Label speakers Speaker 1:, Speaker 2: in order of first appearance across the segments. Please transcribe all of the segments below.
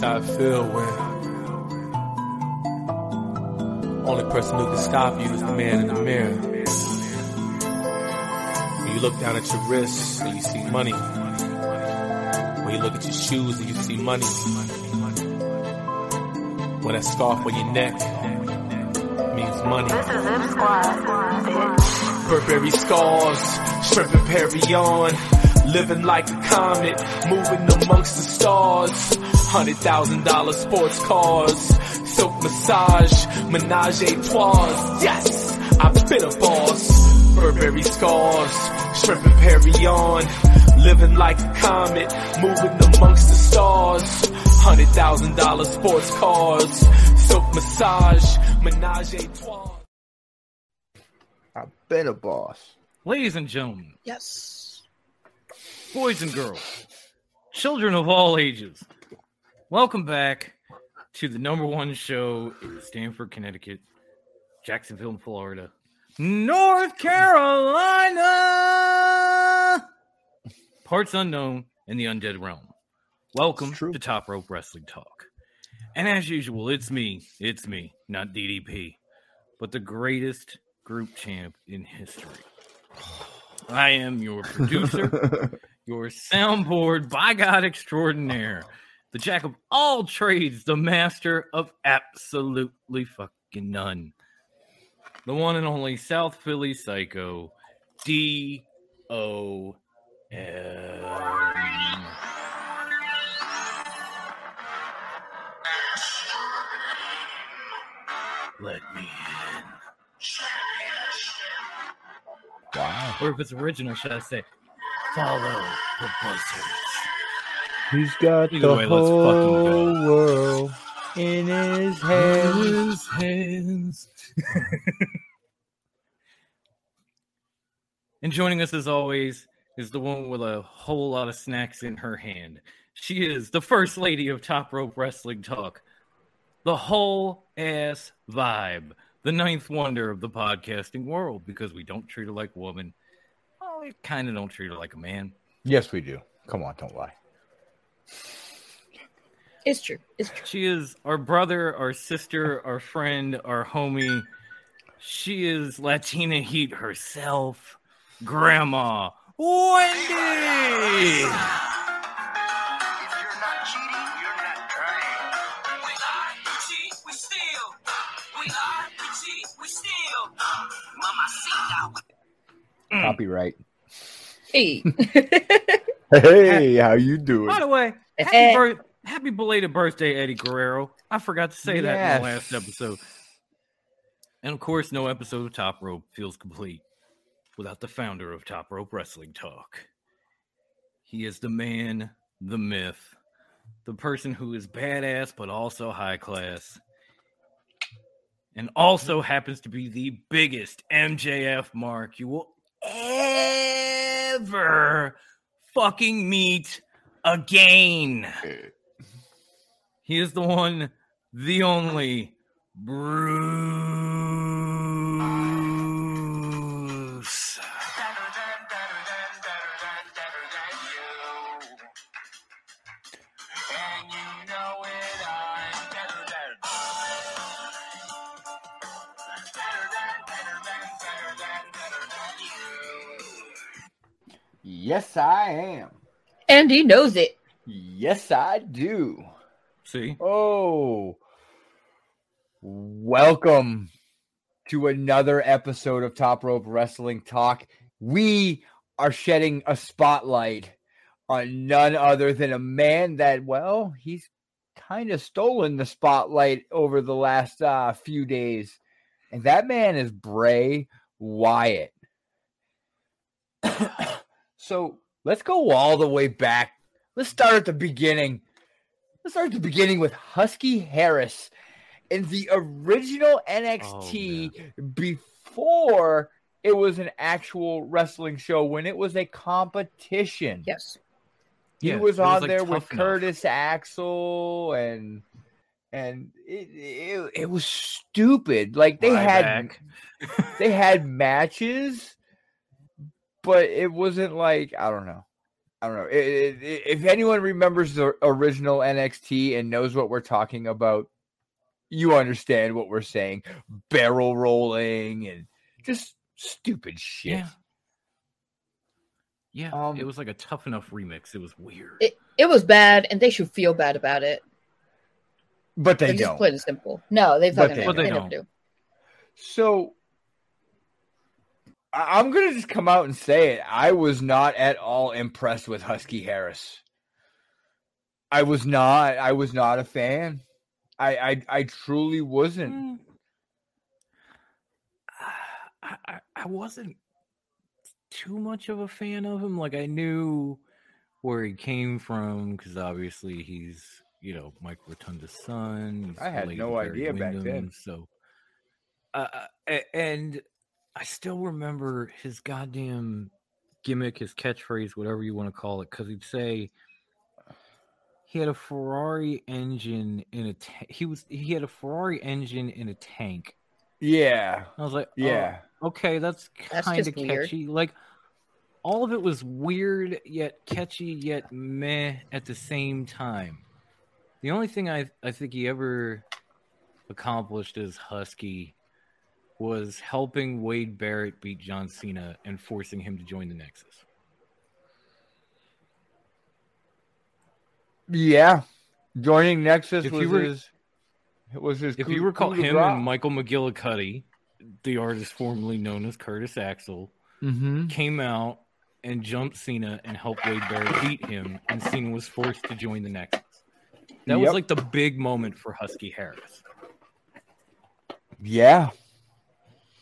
Speaker 1: That's how I feel when only person who can stop you is the man in the mirror. When you look down at your wrists and you see money. When you look at your shoes and you see money. When that scarf on your neck means money.
Speaker 2: This is Zip Squad.
Speaker 1: Burberry scars, shrimp and Perry on. Living like a comet, moving amongst the stars. Hundred thousand dollar sports cars, silk massage, menage a trois. Yes, I've been a boss. Burberry scars, shrimp and Perry on. Living like a comet, moving amongst the stars. Hundred thousand dollar sports cars, silk massage, menage a trois.
Speaker 3: I've been a boss.
Speaker 4: Ladies and gentlemen,
Speaker 3: Yes.
Speaker 4: boys and girls, children of all ages, welcome back to the number one show in Stamford, Connecticut, Jacksonville, Florida, North Carolina, parts unknown in the undead realm. Welcome to Top Rope Wrestling Talk. And as usual, it's me, it's me, not DDP, but the greatest group champ in history. I am your producer, your soundboard by God extraordinaire, the jack of all trades, the master of absolutely fucking none, the one and only South Philly psycho, D O M. Let me in.
Speaker 3: Wow.
Speaker 4: Or if it's original, should I say, follow the buzzards?
Speaker 3: He's got
Speaker 4: Either
Speaker 3: the
Speaker 4: way,
Speaker 3: whole world in his hands.
Speaker 4: his hands. and joining us as always is the one with a whole lot of snacks in her hand. She is the first lady of Top Rope Wrestling Talk, the whole ass vibe, the ninth wonder of the podcasting world because we don't treat her like a woman. Well, we kind of don't treat her like a man.
Speaker 3: Yes, we do. Come on, don't lie.
Speaker 5: It's true. It's true.
Speaker 4: She is our brother, our sister, our friend, our homie. She is Latina Heat herself, Grandma Wendy.
Speaker 6: If you're not cheating, you're not trying. We lie, we cheat, we steal. We lie, we cheat, we steal. Mama.
Speaker 3: Copyright.
Speaker 5: Hey.
Speaker 3: Hey, how you doing?
Speaker 4: By the way, happy,
Speaker 5: Eh.
Speaker 4: bir- happy belated birthday, Eddie Guerrero. I forgot to say that in the last episode. And of course, no episode of Top Rope feels complete without the founder of Top Rope Wrestling Talk. He is the man, the myth, the person who is badass but also high class, and also happens to be the biggest MJF mark you will ever fucking meet again. He is the one, the only Bruce.
Speaker 3: Yes, I am.
Speaker 5: and he knows it.
Speaker 3: Yes, I do.
Speaker 4: See,
Speaker 3: Oh, welcome to another episode of Top Rope Wrestling Talk. We are shedding a spotlight on none other than a man that, well, he's kind of stolen the spotlight over the last uh, few days, and that man is Bray Wyatt. so let's go all the way back. Let's start at the beginning. Let's start at the beginning with Husky Harris in the original NXT oh, before it was an actual wrestling show when it was a competition.
Speaker 5: Yes.
Speaker 3: He
Speaker 4: Yeah,
Speaker 3: was
Speaker 4: it was
Speaker 3: on
Speaker 4: like
Speaker 3: there with
Speaker 4: Enough.
Speaker 3: Curtis Axel and and it, it it was stupid. Like they had they had matches, but it wasn't like I don't know. I don't know. I- I- I- if anyone remembers the original NXT and knows what we're talking about, you understand what we're saying. Barrel rolling and just stupid shit.
Speaker 4: Yeah. Yeah,
Speaker 3: Um,
Speaker 4: it was like a tough enough remix. It was weird.
Speaker 5: It, it was bad, and they should feel bad about it.
Speaker 3: But they
Speaker 5: They're just
Speaker 3: don't.
Speaker 5: plain and simple. No, they
Speaker 3: But
Speaker 5: fucking
Speaker 3: they
Speaker 5: never,
Speaker 4: don't.
Speaker 5: they
Speaker 4: But
Speaker 5: do.
Speaker 3: So I- I'm gonna just come out and say it. I was not at all impressed with Husky Harris. I was not. I was not a fan. I I, I truly wasn't.
Speaker 4: Mm. I, I, I wasn't too much of a fan of him. Like I knew where he came from because obviously he's you know Mike Rotunda's son.
Speaker 3: I had no idea back then.
Speaker 4: So, uh, and I still remember his goddamn gimmick, his catchphrase, whatever you want to call it, because he'd say he had a Ferrari engine in a ta- he was he had a Ferrari engine in a tank.
Speaker 3: Yeah.
Speaker 4: I was like, oh,
Speaker 3: Yeah.
Speaker 4: okay, that's
Speaker 5: That's
Speaker 4: kind
Speaker 5: just
Speaker 4: of
Speaker 5: weird.
Speaker 4: catchy. Like all of it was weird yet catchy yet meh at the same time. The only thing I I think he ever accomplished is Husky was helping Wade Barrett beat John Cena and forcing him to join the Nexus.
Speaker 3: Yeah. Joining Nexus
Speaker 4: If
Speaker 3: was
Speaker 4: were-
Speaker 3: his. It was his.
Speaker 4: If
Speaker 3: coup-
Speaker 4: you recall him and Michael McGillicutty, the artist formerly known as Curtis Axel,
Speaker 3: Mhm.
Speaker 4: came out and jumped Cena and helped Wade Barrett beat him, and Cena was forced to join the Nexus. That was like the big moment for Husky Harris.
Speaker 3: Yeah.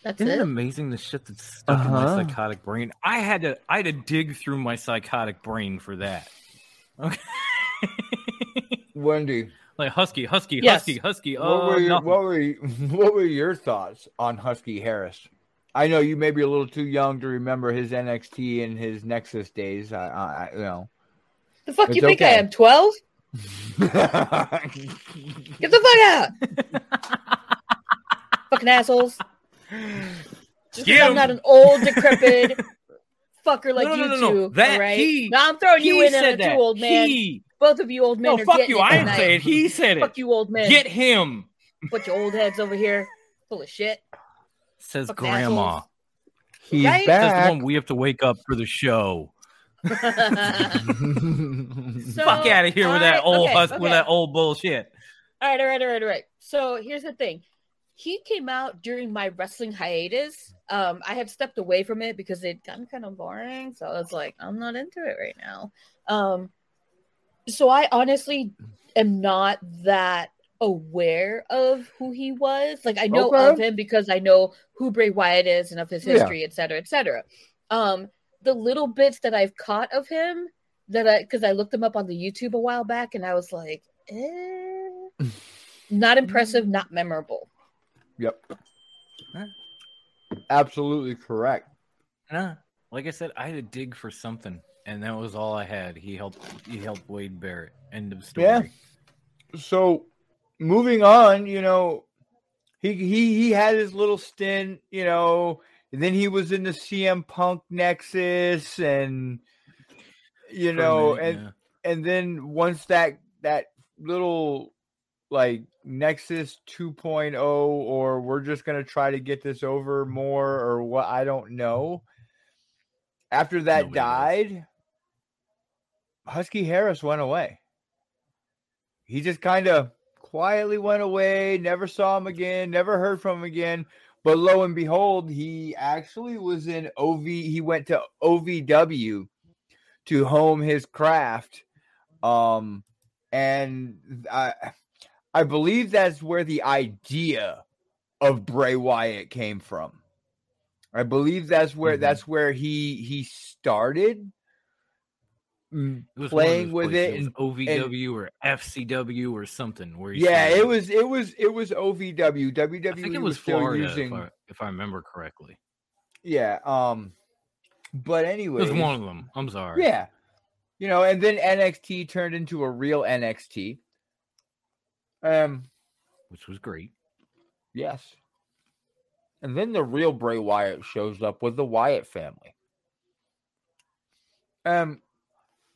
Speaker 5: That's
Speaker 4: Isn't it
Speaker 5: it.
Speaker 4: amazing the shit that's stuck in my
Speaker 3: Uh-huh.
Speaker 4: psychotic brain? I had to I had to dig through my psychotic brain for that. Okay.
Speaker 3: Wendy,
Speaker 4: like Husky, Husky,
Speaker 5: Yes.
Speaker 4: Husky, Husky.
Speaker 3: what
Speaker 4: Uh,
Speaker 3: were your,
Speaker 4: nothing.
Speaker 3: what were you- what were your thoughts on Husky Harris? I know you may be a little too young to remember his NXT and his Nexus days. I, I, I you know.
Speaker 5: The fuck you
Speaker 3: It's
Speaker 5: think I am? Twelve? Get the fuck out! Fucking assholes. Just 'cause
Speaker 4: Get
Speaker 5: I'm not an old, decrepit fucker like
Speaker 4: no, no,
Speaker 5: you
Speaker 4: no,
Speaker 5: two.
Speaker 4: no, no. That
Speaker 5: all right?
Speaker 4: he-
Speaker 5: now I'm throwing you in on
Speaker 4: said
Speaker 5: a
Speaker 4: that.
Speaker 5: too old man.
Speaker 4: He.
Speaker 5: Both of you old men
Speaker 4: No,
Speaker 5: are
Speaker 4: fuck you.
Speaker 5: it
Speaker 4: I didn't say it. He said it.
Speaker 5: Fuck you, old men.
Speaker 4: Get him.
Speaker 5: Bunch of old heads over here, full of shit.
Speaker 4: Says
Speaker 5: Fucking
Speaker 4: Grandma.
Speaker 3: He's
Speaker 5: Right?
Speaker 4: Says the
Speaker 3: back.
Speaker 4: one we have to wake up for the show.
Speaker 5: So,
Speaker 4: Fuck out of here with that
Speaker 5: alright,
Speaker 4: old
Speaker 5: okay,
Speaker 4: hus-
Speaker 5: okay.
Speaker 4: with that old bullshit.
Speaker 5: All right, all right, all right, all right. So here's the thing. He came out during my wrestling hiatus. Um, I had stepped away from it because it gotten kind of boring. So I was like, I'm not into it right now. Um, so I honestly am not that aware of who he was. Like I know
Speaker 3: Okay.
Speaker 5: of him because I know who Bray Wyatt is and of his
Speaker 3: Yeah.
Speaker 5: history, et cetera, et cetera. Um, the little bits that I've caught of him that I because I looked him up on the YouTube a while back and I was like, eh, not impressive, not memorable.
Speaker 3: Yep.
Speaker 4: Huh?
Speaker 3: Absolutely correct.
Speaker 4: Nah, like I said, I had to dig for something, and that was all I had. He helped. He helped Wade Barrett. End of story.
Speaker 3: Yeah. So moving on, you know, he he he had his little stint, you know, and then he was in the CM Punk Nexus and you know,
Speaker 4: minute,
Speaker 3: and
Speaker 4: yeah.
Speaker 3: and then once that that little like Nexus 2.0 or we're just going to try to get this over more or what I don't know. After that
Speaker 4: Nobody knows.
Speaker 3: died, Husky Harris went away. He just kind of quietly went away, never saw him again, never heard from him again. But lo and behold, he actually was in OV. He went to OVW to home his craft. Um, and I, I believe that's where the idea of Bray Wyatt came from. I believe that's where
Speaker 4: Mhm.
Speaker 3: that's where he he started mm,
Speaker 4: It was
Speaker 3: playing with
Speaker 4: places.
Speaker 3: it.
Speaker 4: was
Speaker 3: And,
Speaker 4: OVW or FCW or something. Where he
Speaker 3: yeah,
Speaker 4: started.
Speaker 3: it was it was it was OVW. WWE
Speaker 4: I think it was
Speaker 3: still
Speaker 4: Florida,
Speaker 3: using
Speaker 4: if, I, if I remember correctly.
Speaker 3: yeah. Um, but
Speaker 4: It
Speaker 3: anyway,
Speaker 4: was one of them. I'm sorry.
Speaker 3: Yeah. You know, and then NXT turned into a real NXT. Um,
Speaker 4: which was great.
Speaker 3: yes. And then the real Bray Wyatt shows up with the Wyatt family. Um,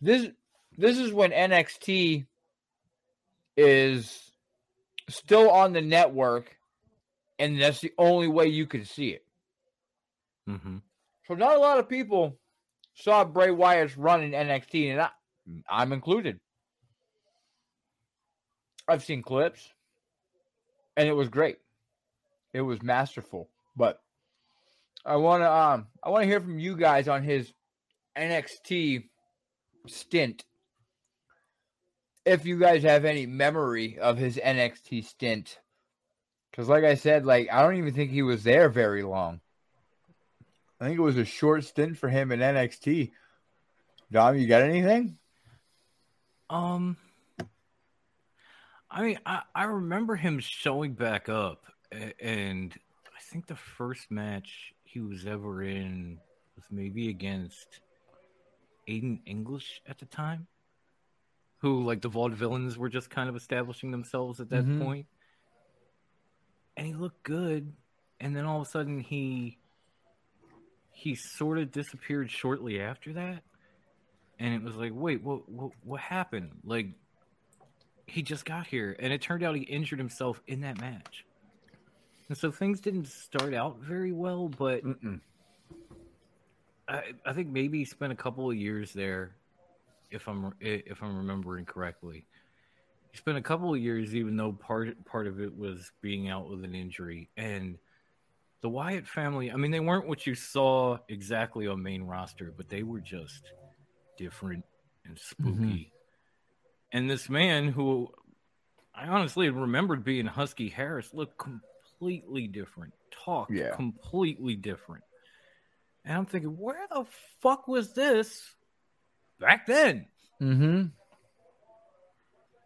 Speaker 3: this this is when NXT is still on the network, and that's the only way you can see it.
Speaker 4: Mm-hmm.
Speaker 3: So not a lot of people saw Bray Wyatt's run in NXT, and I, I'm included. I've seen clips, and it was great. It was masterful. But I want to um I want to hear from you guys on his NXT stint. If you guys have any memory of his NXT stint, because like I said, like I don't even think he was there very long. I think it was a short stint for him in NXT. Dom, you got anything?
Speaker 4: Um, I mean, I, I remember him showing back up, and I think the first match he was ever in was maybe against Aiden English at the time, who like the Vaudevillains were just kind of establishing themselves at that
Speaker 3: Mhm.
Speaker 4: point. and he looked good, and then all of a sudden he he sort of disappeared shortly after that, and it was like, wait, what what what happened? Like he just got here, and it turned out he injured himself in that match, and so things didn't start out very well, but
Speaker 3: Mm-mm.
Speaker 4: I, I think maybe he spent a couple of years there, if I'm if I'm remembering correctly. He spent a couple of years, even though part part of it was being out with an injury. And the Wyatt family, I mean, they weren't what you saw exactly on main roster, but they were just different and mm-hmm. spooky. And this man, who I honestly remembered being Husky Harris, looked completely different, talked
Speaker 3: Yeah.
Speaker 4: completely different. And I'm thinking, where the fuck was this back then?
Speaker 3: Mm-hmm.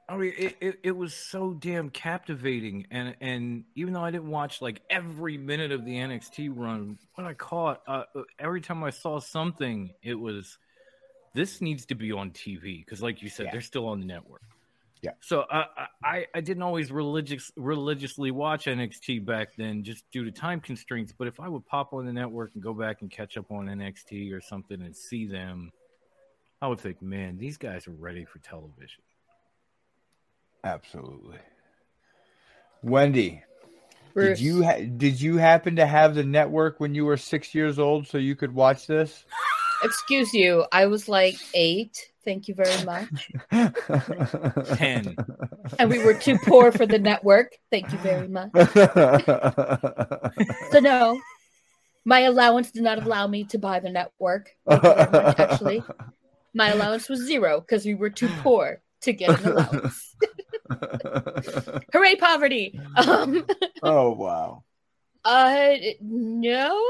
Speaker 4: I mean, it, it, it was so damn captivating, and and even though I didn't watch like every minute of the NXT run, what I caught uh, every time I saw something, it was this needs to be on TV because, like you said,
Speaker 3: Yeah.
Speaker 4: they're still on the network.
Speaker 3: Yeah.
Speaker 4: So I, I I didn't always religious religiously watch NXT back then, just due to time constraints. But if I would pop on the network and go back and catch up on NXT or something and see them, I would think, man, these guys are ready for television.
Speaker 3: Absolutely. Wendy,
Speaker 5: Bruce.
Speaker 3: did you ha- did you happen to have the network when you were six years old so you could watch this?
Speaker 5: Excuse you. I was like eight. Thank you very much.
Speaker 4: Ten.
Speaker 5: And we were too poor for the network. Thank you very much. So no, my allowance did not allow me to buy the network. Thank you very much, actually, my allowance was zero because we were too poor to get an allowance. Hooray, poverty! Um,
Speaker 3: oh wow.
Speaker 5: uh, no,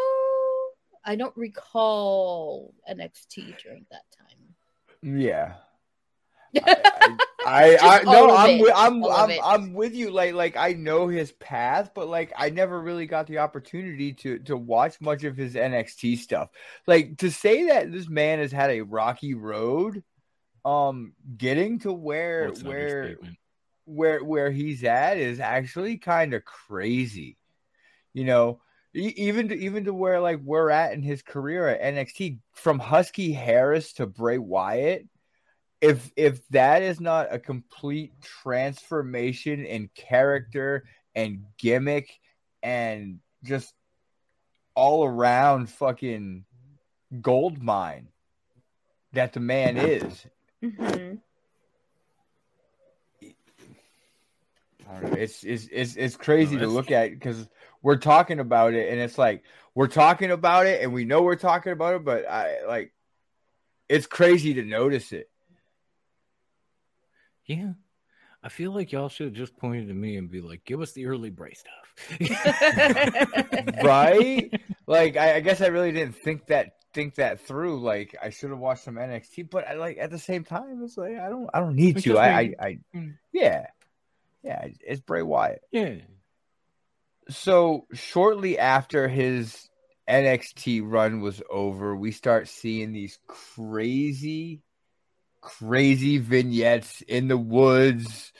Speaker 5: I don't recall NXT during that time.
Speaker 3: Yeah. I, I, I
Speaker 5: Just
Speaker 3: no,
Speaker 5: all of
Speaker 3: I'm
Speaker 5: it.
Speaker 3: with, I'm I'm. I'm with you. Like like I know his path, but like I never really got the opportunity to to watch much of his NXT stuff. Like to say that this man has had a rocky road, um, getting to where
Speaker 4: What's
Speaker 3: where where where he's at is actually kind of crazy. You know, even to, even to where like we're at in his career at NXT from Husky Harris to Bray Wyatt. If if that is not a complete transformation in character and gimmick and just all around fucking gold mine that the man is.
Speaker 5: Mhm.
Speaker 3: I don't know. It's it's it's it's crazy
Speaker 4: No,
Speaker 3: to look at because we're talking about it and it's like we're talking about it and we know we're talking about it, but I like it's crazy to notice it.
Speaker 4: Yeah. I feel like y'all should have just pointed to me and be like, give us the early Bray stuff.
Speaker 3: Right? like I, I guess I really didn't think that think that through. Like I should have watched some NXT, but I like at the same time it's like I don't I don't need
Speaker 4: It's
Speaker 3: to. I, I. I yeah. Yeah, it's Bray Wyatt.
Speaker 4: yeah.
Speaker 3: So shortly after his NXT run was over, we start seeing these crazy, crazy vignettes in the woods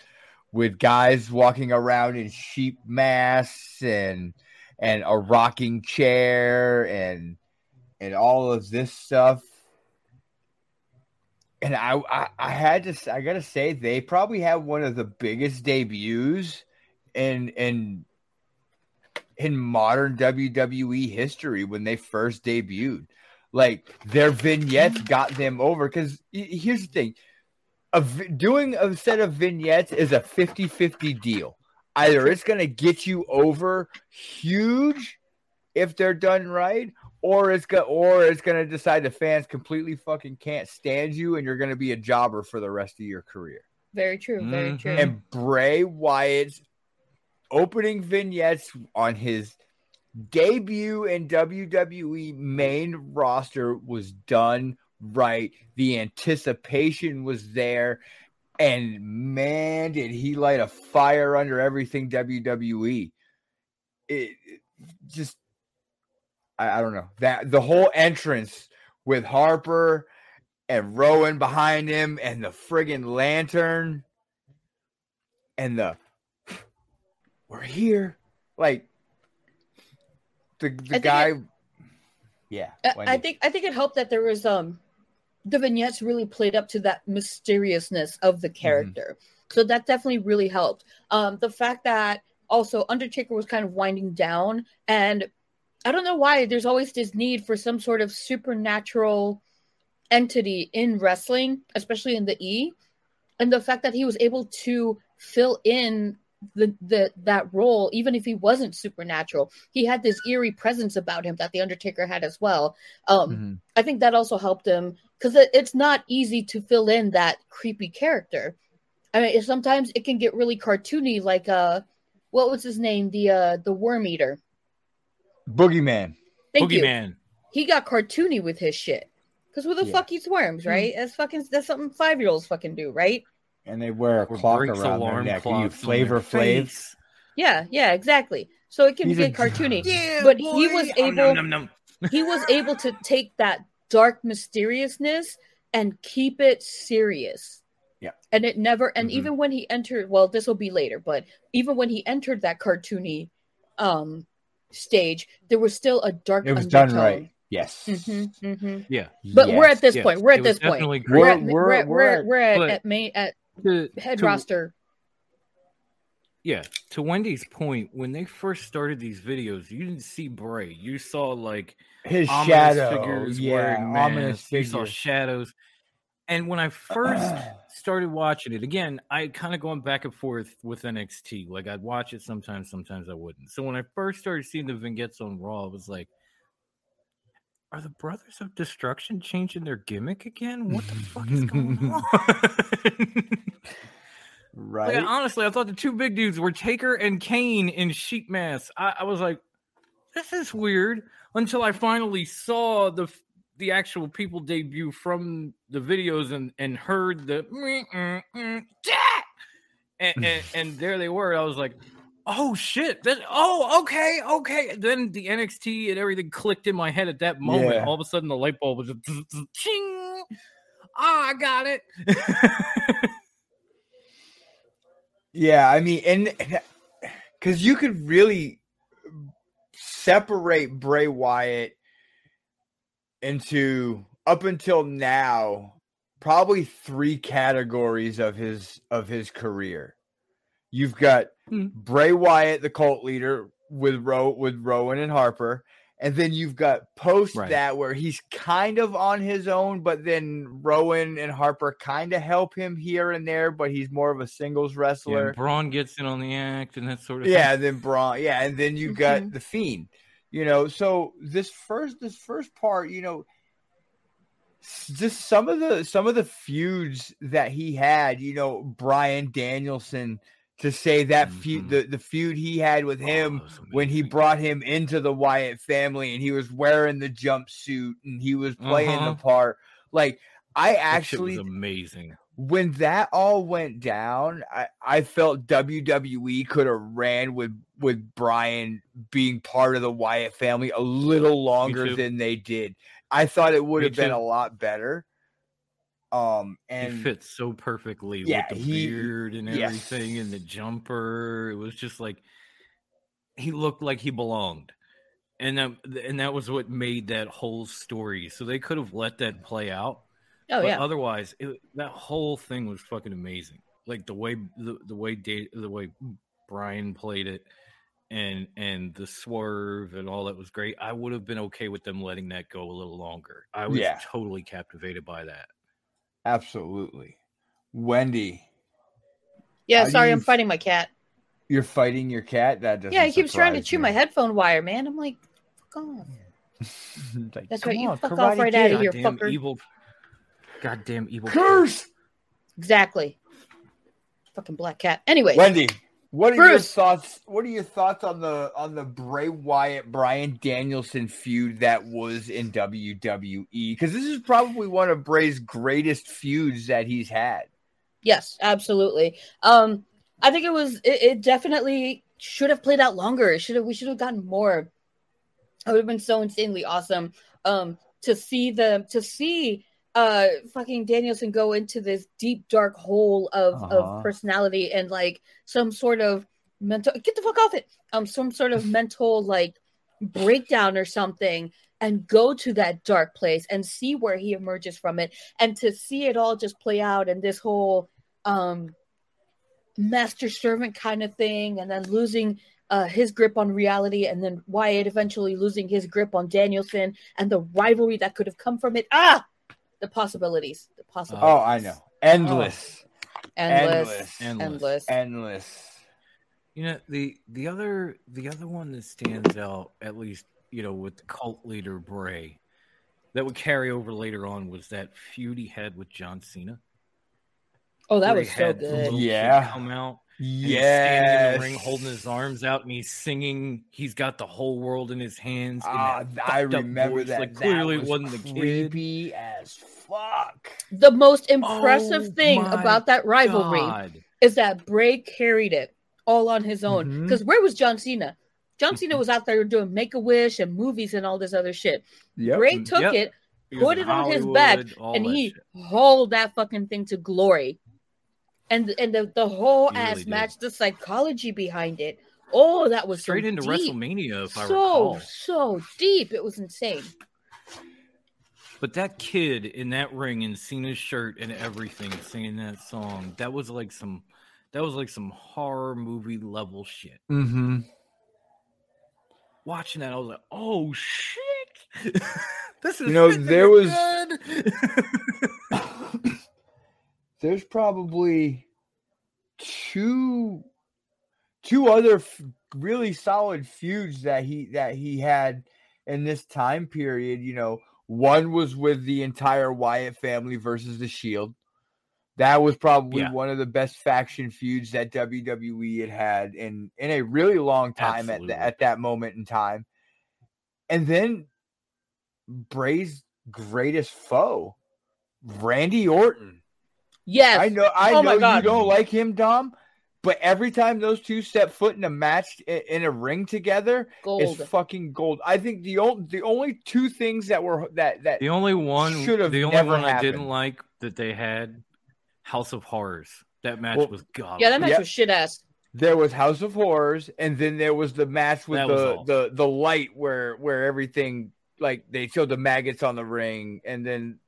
Speaker 3: with guys walking around in sheep masks and and a rocking chair and and all of this stuff. and I, I I had to I gotta say they probably have one of the biggest debuts in in in modern WWE history when they first debuted. Like their vignettes got them over because here's the thing. A, doing a set of vignettes is a 50-50 deal. Either it's gonna get you over huge if they're done right, or it's go or it's gonna decide the fans completely fucking can't stand you and you're gonna be a jobber for the rest of your career.
Speaker 5: Very true. Very
Speaker 4: Mhm.
Speaker 5: true.
Speaker 3: And Bray Wyatt's opening vignettes on his debut in WWE main roster was done right. The anticipation was there. And man, did he light a fire under everything WWE. It, it just I, I don't know. That the whole entrance with Harper and Rowan behind him and the friggin' lantern and the we're here. Like the the guy
Speaker 5: it-
Speaker 3: Yeah.
Speaker 5: I- I think I think it helped that there was um the vignettes really played up to that mysteriousness of
Speaker 3: Mm-hmm.
Speaker 5: the character. So that definitely really helped. Um the fact that also Undertaker was kind of winding down and I don't know why there's always this need for some sort of supernatural entity in wrestling, especially in the E. And the fact that he was able to fill in the, the that role, even if he wasn't supernatural, he had this eerie presence about him that the Undertaker had as well. Um,
Speaker 3: Mhm.
Speaker 5: I think that also helped him because it, it's not easy to fill in that creepy character. I mean, sometimes it can get really cartoony, like uh, what was his name? The uh, the Worm Eater.
Speaker 3: Boogeyman.
Speaker 5: Thank you.
Speaker 4: Boogeyman.
Speaker 5: He got cartoony with his shit. Because who the
Speaker 3: Yeah.
Speaker 5: fuck eats worms, right? That's fucking that's something five year olds fucking do, right?
Speaker 3: And they wear a
Speaker 4: Or
Speaker 3: clock
Speaker 4: breaks
Speaker 3: around their
Speaker 4: alarm
Speaker 3: neck. You flavor
Speaker 4: their
Speaker 3: flav.
Speaker 4: face.
Speaker 5: Yeah, yeah, exactly. So it can
Speaker 3: He's a-
Speaker 5: get cartoony.
Speaker 4: Yeah,
Speaker 5: But he
Speaker 4: boy.
Speaker 5: was
Speaker 4: Oh,
Speaker 5: able-
Speaker 4: nom, nom, nom.
Speaker 5: he was able to take that dark mysteriousness and keep it serious.
Speaker 3: Yeah.
Speaker 5: And it never and
Speaker 4: Mhm.
Speaker 5: even when he entered well, this will be later, but even when he entered that cartoony um stage, there was still a dark
Speaker 3: It was
Speaker 5: undertone.
Speaker 3: done right. Yes.
Speaker 5: hmm hmm
Speaker 4: Yeah.
Speaker 5: But we're at this
Speaker 4: yes,
Speaker 5: point. We're at
Speaker 4: was
Speaker 5: this point.
Speaker 4: definitely
Speaker 5: We're,
Speaker 3: We're-
Speaker 5: at, we're,
Speaker 3: we're-
Speaker 5: we're, at,
Speaker 3: we're
Speaker 5: we're at, at main at
Speaker 4: To-
Speaker 5: head
Speaker 4: to-
Speaker 5: roster.
Speaker 4: Yeah, to Wendy's point, when they first started these videos, you didn't see Bray. You saw like
Speaker 3: His
Speaker 4: ominous
Speaker 3: shadow.
Speaker 4: figures
Speaker 3: yeah,
Speaker 4: wearing
Speaker 3: ominous
Speaker 4: masks. You saw shadows. And when I first started watching it, again, I kind of going back and forth with NXT. Like I'd watch it sometimes, sometimes I wouldn't. So when I first started seeing the vignettes on Raw, I was like, are the Brothers of Destruction changing their gimmick again? What the fuck is going on?
Speaker 3: right.
Speaker 4: Like, honestly, I thought the two big dudes were Taker and Kane in sheet masks. I, I was like, this is weird until I finally saw the the actual people debut from the videos and and heard the "Mm, mm, mm, yeah!" and, and and there they were. I was like, oh shit! That oh okay okay. Then the NXT and everything clicked in my head at that moment.
Speaker 3: Yeah.
Speaker 4: All of a sudden, the light bulb was just ching. Ah, I got it.
Speaker 3: Yeah, I mean, and because you could really separate Bray Wyatt into up until now probably three categories of his of his career. You've got
Speaker 4: Hmm.
Speaker 3: Bray Wyatt, the cult leader, with Ro with Rowan and Harper. And then you've got post
Speaker 4: Right.
Speaker 3: that where he's kind of on his own, but then Rowan and Harper kind of help him here and there, but he's more of a singles
Speaker 4: Yeah,
Speaker 3: wrestler.
Speaker 4: and Braun gets in on the act and that sort of
Speaker 3: Yeah,
Speaker 4: thing.
Speaker 3: and then Braun. Yeah, and then you got
Speaker 5: Mhm.
Speaker 3: the Fiend. You know, so this first this first part, you know, just some of the some of the feuds that he had. You know, Bryan Danielson to say that feud
Speaker 4: Mhm.
Speaker 3: the the feud he had with
Speaker 4: Oh,
Speaker 3: him when he brought him into the Wyatt family and he was wearing the jumpsuit and he was playing
Speaker 4: Uh-huh.
Speaker 3: the part. Like I actually
Speaker 4: was amazing.
Speaker 3: when that all went down, I, I felt WWE could have ran with with Bryan being part of the Wyatt family a little longer than they did. I thought it would have been a lot better. Um
Speaker 4: he fits so perfectly
Speaker 3: Yeah,
Speaker 4: with the
Speaker 3: he-
Speaker 4: beard and
Speaker 3: yes.
Speaker 4: everything and the jumper. It was just like he looked like he belonged. And that and that was what made that whole story. So they could have let that play out.
Speaker 5: Oh
Speaker 4: but
Speaker 5: yeah.
Speaker 4: otherwise, it, that whole thing was fucking amazing. Like the way the, the way Da- the way Bryan played it, and and the swerve and all that was great. I would have been okay with them letting that go a little longer. I was
Speaker 3: Yeah.
Speaker 4: totally captivated by that.
Speaker 3: Absolutely. Wendy,
Speaker 5: yeah. Sorry, I'm
Speaker 3: f-
Speaker 5: fighting my cat.
Speaker 3: you're fighting your cat? That doesn't
Speaker 5: Yeah, he keeps trying to chew
Speaker 3: me.
Speaker 5: my headphone wire, man. I'm like, fuck off.
Speaker 3: Like,
Speaker 5: That's
Speaker 3: come
Speaker 5: right, you fuck off right
Speaker 3: Kid.
Speaker 5: of here.
Speaker 4: Goddamn
Speaker 5: fucker.
Speaker 4: evil, goddamn evil
Speaker 3: Curse!
Speaker 5: Exactly. Fucking black cat. Anyway,
Speaker 3: Wendy, what are your thoughts? What are your thoughts on the on the Bray Wyatt Bryan Danielson feud that was in WWE? Because this is probably one of Bray's greatest feuds that he's had.
Speaker 5: Yes, absolutely. Um, I think it was it, it definitely should have played out longer. It should have we should have gotten more. It would have been so insanely awesome. Um, to see the to see uh fucking Danielson go into this deep dark hole of
Speaker 3: Uh-huh.
Speaker 5: of personality and like some sort of mental get the fuck off it. Um, some sort of mental like breakdown or something and go to that dark place and see where he emerges from it and to see it all just play out and this whole um master servant kind of thing and then losing uh his grip on reality and then Wyatt eventually losing his grip on Danielson and the rivalry that could have come from it ah the possibilities the possibilities
Speaker 3: Oh, I know. Endless.
Speaker 5: endless
Speaker 3: Endless.
Speaker 5: endless,
Speaker 4: Endless.
Speaker 3: Endless.
Speaker 4: You know the the other the other one that stands out, at least you know, with the cult leader Bray, that would carry over later on was that feud he had with John Cena.
Speaker 5: oh that
Speaker 4: where
Speaker 5: was
Speaker 4: he
Speaker 5: so good
Speaker 3: Yeah.
Speaker 4: come out. And standing in the ring holding his arms out and he's singing. He's got the whole world in his hands. in
Speaker 3: Ah, I remember that.
Speaker 4: Like
Speaker 3: That
Speaker 4: clearly
Speaker 3: was
Speaker 4: it wasn't the kid.
Speaker 3: creepy as fuck.
Speaker 5: the most impressive
Speaker 4: Oh
Speaker 5: thing about that rivalry
Speaker 4: God.
Speaker 5: is that Bray carried it all on his own. Because where was John Cena? John Cena was out there doing Make a Wish and movies and all this other shit.
Speaker 3: Yep.
Speaker 5: Bray took
Speaker 4: Yep.
Speaker 5: it
Speaker 4: He
Speaker 5: put it on his back, and he
Speaker 4: shit.
Speaker 5: hauled that fucking thing to glory. And and the, the whole
Speaker 4: He
Speaker 5: ass
Speaker 4: did.
Speaker 5: match, the psychology behind it. Oh, that was
Speaker 4: straight
Speaker 5: so
Speaker 4: into
Speaker 5: deep.
Speaker 4: WrestleMania, if I
Speaker 5: so
Speaker 4: recall.
Speaker 5: so deep. It was insane.
Speaker 4: But that kid in that ring in Cena's shirt and everything singing that song, that was like some that was like some horror movie level shit.
Speaker 3: Mm-hmm.
Speaker 4: Watching that, I was like, oh shit. this is
Speaker 3: You know, there was-
Speaker 4: good.
Speaker 3: There's probably two two other f- really solid feuds that he that he had in this time period. You know, one was with the entire Wyatt family versus the Shield. That was probably
Speaker 4: Yeah.
Speaker 3: one of the best faction feuds that WWE had had in in a really long time at the, at that moment in time. And then Bray's greatest foe, Randy Orton. Mm.
Speaker 5: Yes.
Speaker 3: I know, I
Speaker 5: Oh my
Speaker 3: know you don't like him, Dom, but every time those two step foot in a match in a ring together
Speaker 5: gold.
Speaker 3: is fucking gold. I think the only the only two things that were that that
Speaker 4: the only one
Speaker 3: Should have
Speaker 4: the only
Speaker 3: never
Speaker 4: one I didn't like that they had House of Horrors. That match
Speaker 3: Well,
Speaker 4: was god.
Speaker 5: yeah, that match
Speaker 3: Yeah.
Speaker 5: was shit ass.
Speaker 3: there was House of Horrors, and then there was the match with
Speaker 4: That
Speaker 3: the the the light where where everything like they showed the maggots on the ring, and then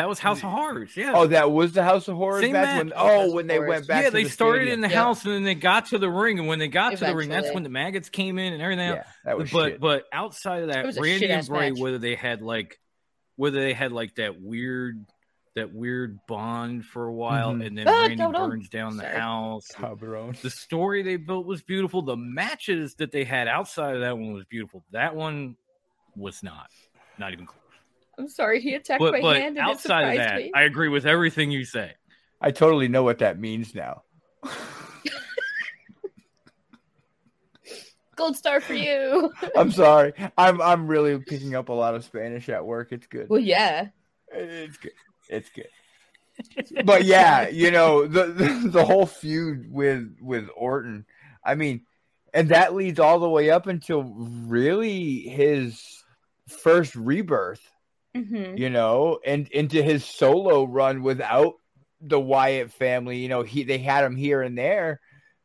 Speaker 4: that was House of Horrors. Yeah.
Speaker 3: oh that was the House of Horrors
Speaker 4: Same
Speaker 3: match when oh
Speaker 5: House
Speaker 3: when they
Speaker 5: Horrors.
Speaker 3: went back.
Speaker 4: yeah,
Speaker 3: to
Speaker 4: they
Speaker 3: the
Speaker 4: started
Speaker 3: stadium.
Speaker 4: in the
Speaker 5: Yeah.
Speaker 4: house and then they got to the ring, and when they got to the ring, that's when the maggots came in and everything.
Speaker 3: Yeah, that was
Speaker 4: but
Speaker 3: shit.
Speaker 4: but outside of that, Randy and Bray,
Speaker 5: match.
Speaker 4: whether they had like whether they had like that weird that weird bond for a while,
Speaker 3: Mhm.
Speaker 4: and then
Speaker 5: Ah,
Speaker 4: Randy
Speaker 5: don't- don't.
Speaker 4: burns down the
Speaker 5: Sorry.
Speaker 4: house.
Speaker 3: Toblerone.
Speaker 4: The story they built was beautiful. The matches that they had outside of that one was beautiful. That one was not, not even close.
Speaker 5: I'm sorry, he attacked
Speaker 4: But
Speaker 5: my
Speaker 4: but
Speaker 5: hand and it
Speaker 4: outside of
Speaker 5: surprised
Speaker 4: that,
Speaker 5: me.
Speaker 4: I agree with everything you say.
Speaker 3: I totally know what that means now.
Speaker 5: Gold star for you.
Speaker 3: I'm sorry. I'm I'm really picking up a lot of Spanish at work. It's good.
Speaker 5: well, yeah.
Speaker 3: It's good. It's good. But yeah, you know the, the the whole feud with with Orton. I mean, and that leads all the way up until really his first rebirth.
Speaker 5: Hmm
Speaker 3: You know, and into his solo run without the Wyatt family. You know, he they had him here and there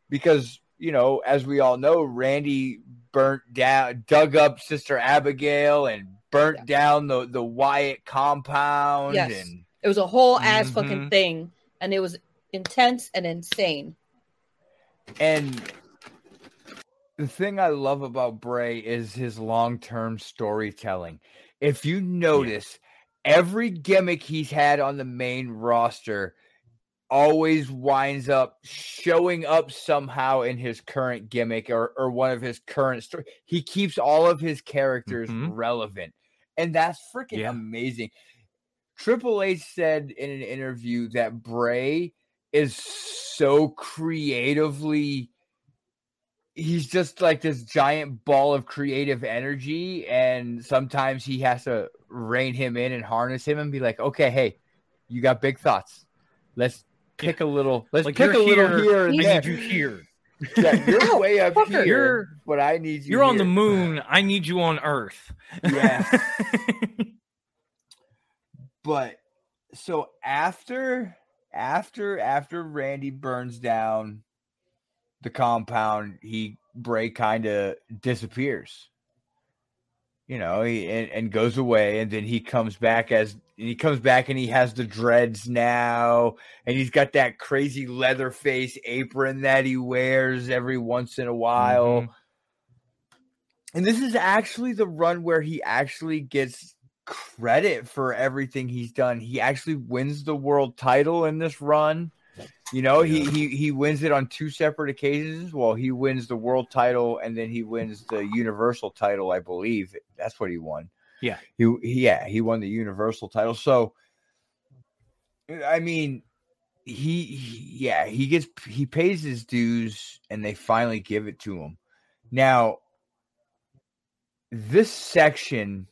Speaker 3: because you know, as we all know, Randy burnt down, dug up Sister Abigail, and burnt down the the Wyatt compound,
Speaker 5: Yes.
Speaker 3: and
Speaker 5: It was a whole ass fucking
Speaker 4: Mhm.
Speaker 5: thing, and it was intense and insane.
Speaker 3: And the thing I love about Bray is his long term storytelling. If you notice, every gimmick he's had on the main roster always winds up showing up somehow in his current gimmick or, or one of his current story. He keeps all of his characters
Speaker 4: Mhm.
Speaker 3: relevant. And that's freaking
Speaker 4: Yeah.
Speaker 3: amazing. Triple H said in an interview that Bray is so creatively he's just like this giant ball of creative energy and sometimes he has to rein him in and harness him and be like okay hey you got big thoughts let's pick a little let's
Speaker 4: Like
Speaker 3: pick a
Speaker 4: you're
Speaker 3: little
Speaker 4: here,
Speaker 3: here
Speaker 4: I
Speaker 3: and
Speaker 4: need
Speaker 3: there
Speaker 4: you here.
Speaker 3: yeah, you're way up
Speaker 5: fucker.
Speaker 3: here
Speaker 4: You're-
Speaker 3: but i need you
Speaker 4: You're on the moon. I need you on Earth.
Speaker 3: Yeah. but so after after after Randy burns down the compound, he Bray kind of disappears. You know, he and, and goes away, and then he comes back as he comes back and he has the dreads now, and he's got that crazy leather face apron that he wears every once in a while.
Speaker 4: Mhm.
Speaker 3: And this is actually the run where he actually gets credit for everything he's done. He actually wins the world title in this run. You know, he, he he wins it on two separate occasions. Well, he wins the world title and then he wins the universal title, I believe. That's what he won.
Speaker 4: Yeah.
Speaker 3: He, he yeah, he won the universal title. So I mean, he, he yeah, he gets he pays his dues and they finally give it to him. Now, this section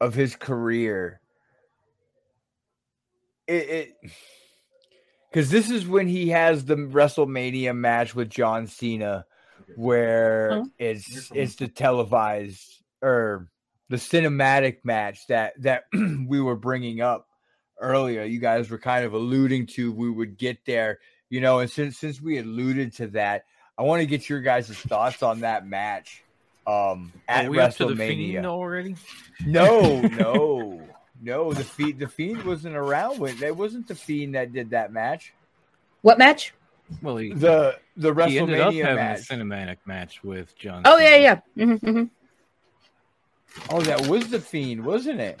Speaker 3: of his career it, it because this is when he has the WrestleMania match with John Cena, where
Speaker 5: Huh?
Speaker 3: it's it's the televised or the cinematic match that that we were bringing up earlier. You guys were kind of alluding to we would get there, you know, and since since we alluded to that, I want to get your guys' thoughts on that match. Um, at
Speaker 4: Are we up to the
Speaker 3: WrestleMania.
Speaker 4: fiend already?
Speaker 3: No, no, no. The fiend, the fiend wasn't around when it wasn't the fiend that did that match.
Speaker 5: What match?
Speaker 4: Well, he,
Speaker 3: The the
Speaker 4: he ended up
Speaker 3: WrestleMania
Speaker 4: having
Speaker 3: match.
Speaker 4: a cinematic match with John.
Speaker 5: Oh
Speaker 4: Cena.
Speaker 5: yeah, yeah. hmm hmm
Speaker 3: Oh, that was the fiend, wasn't it?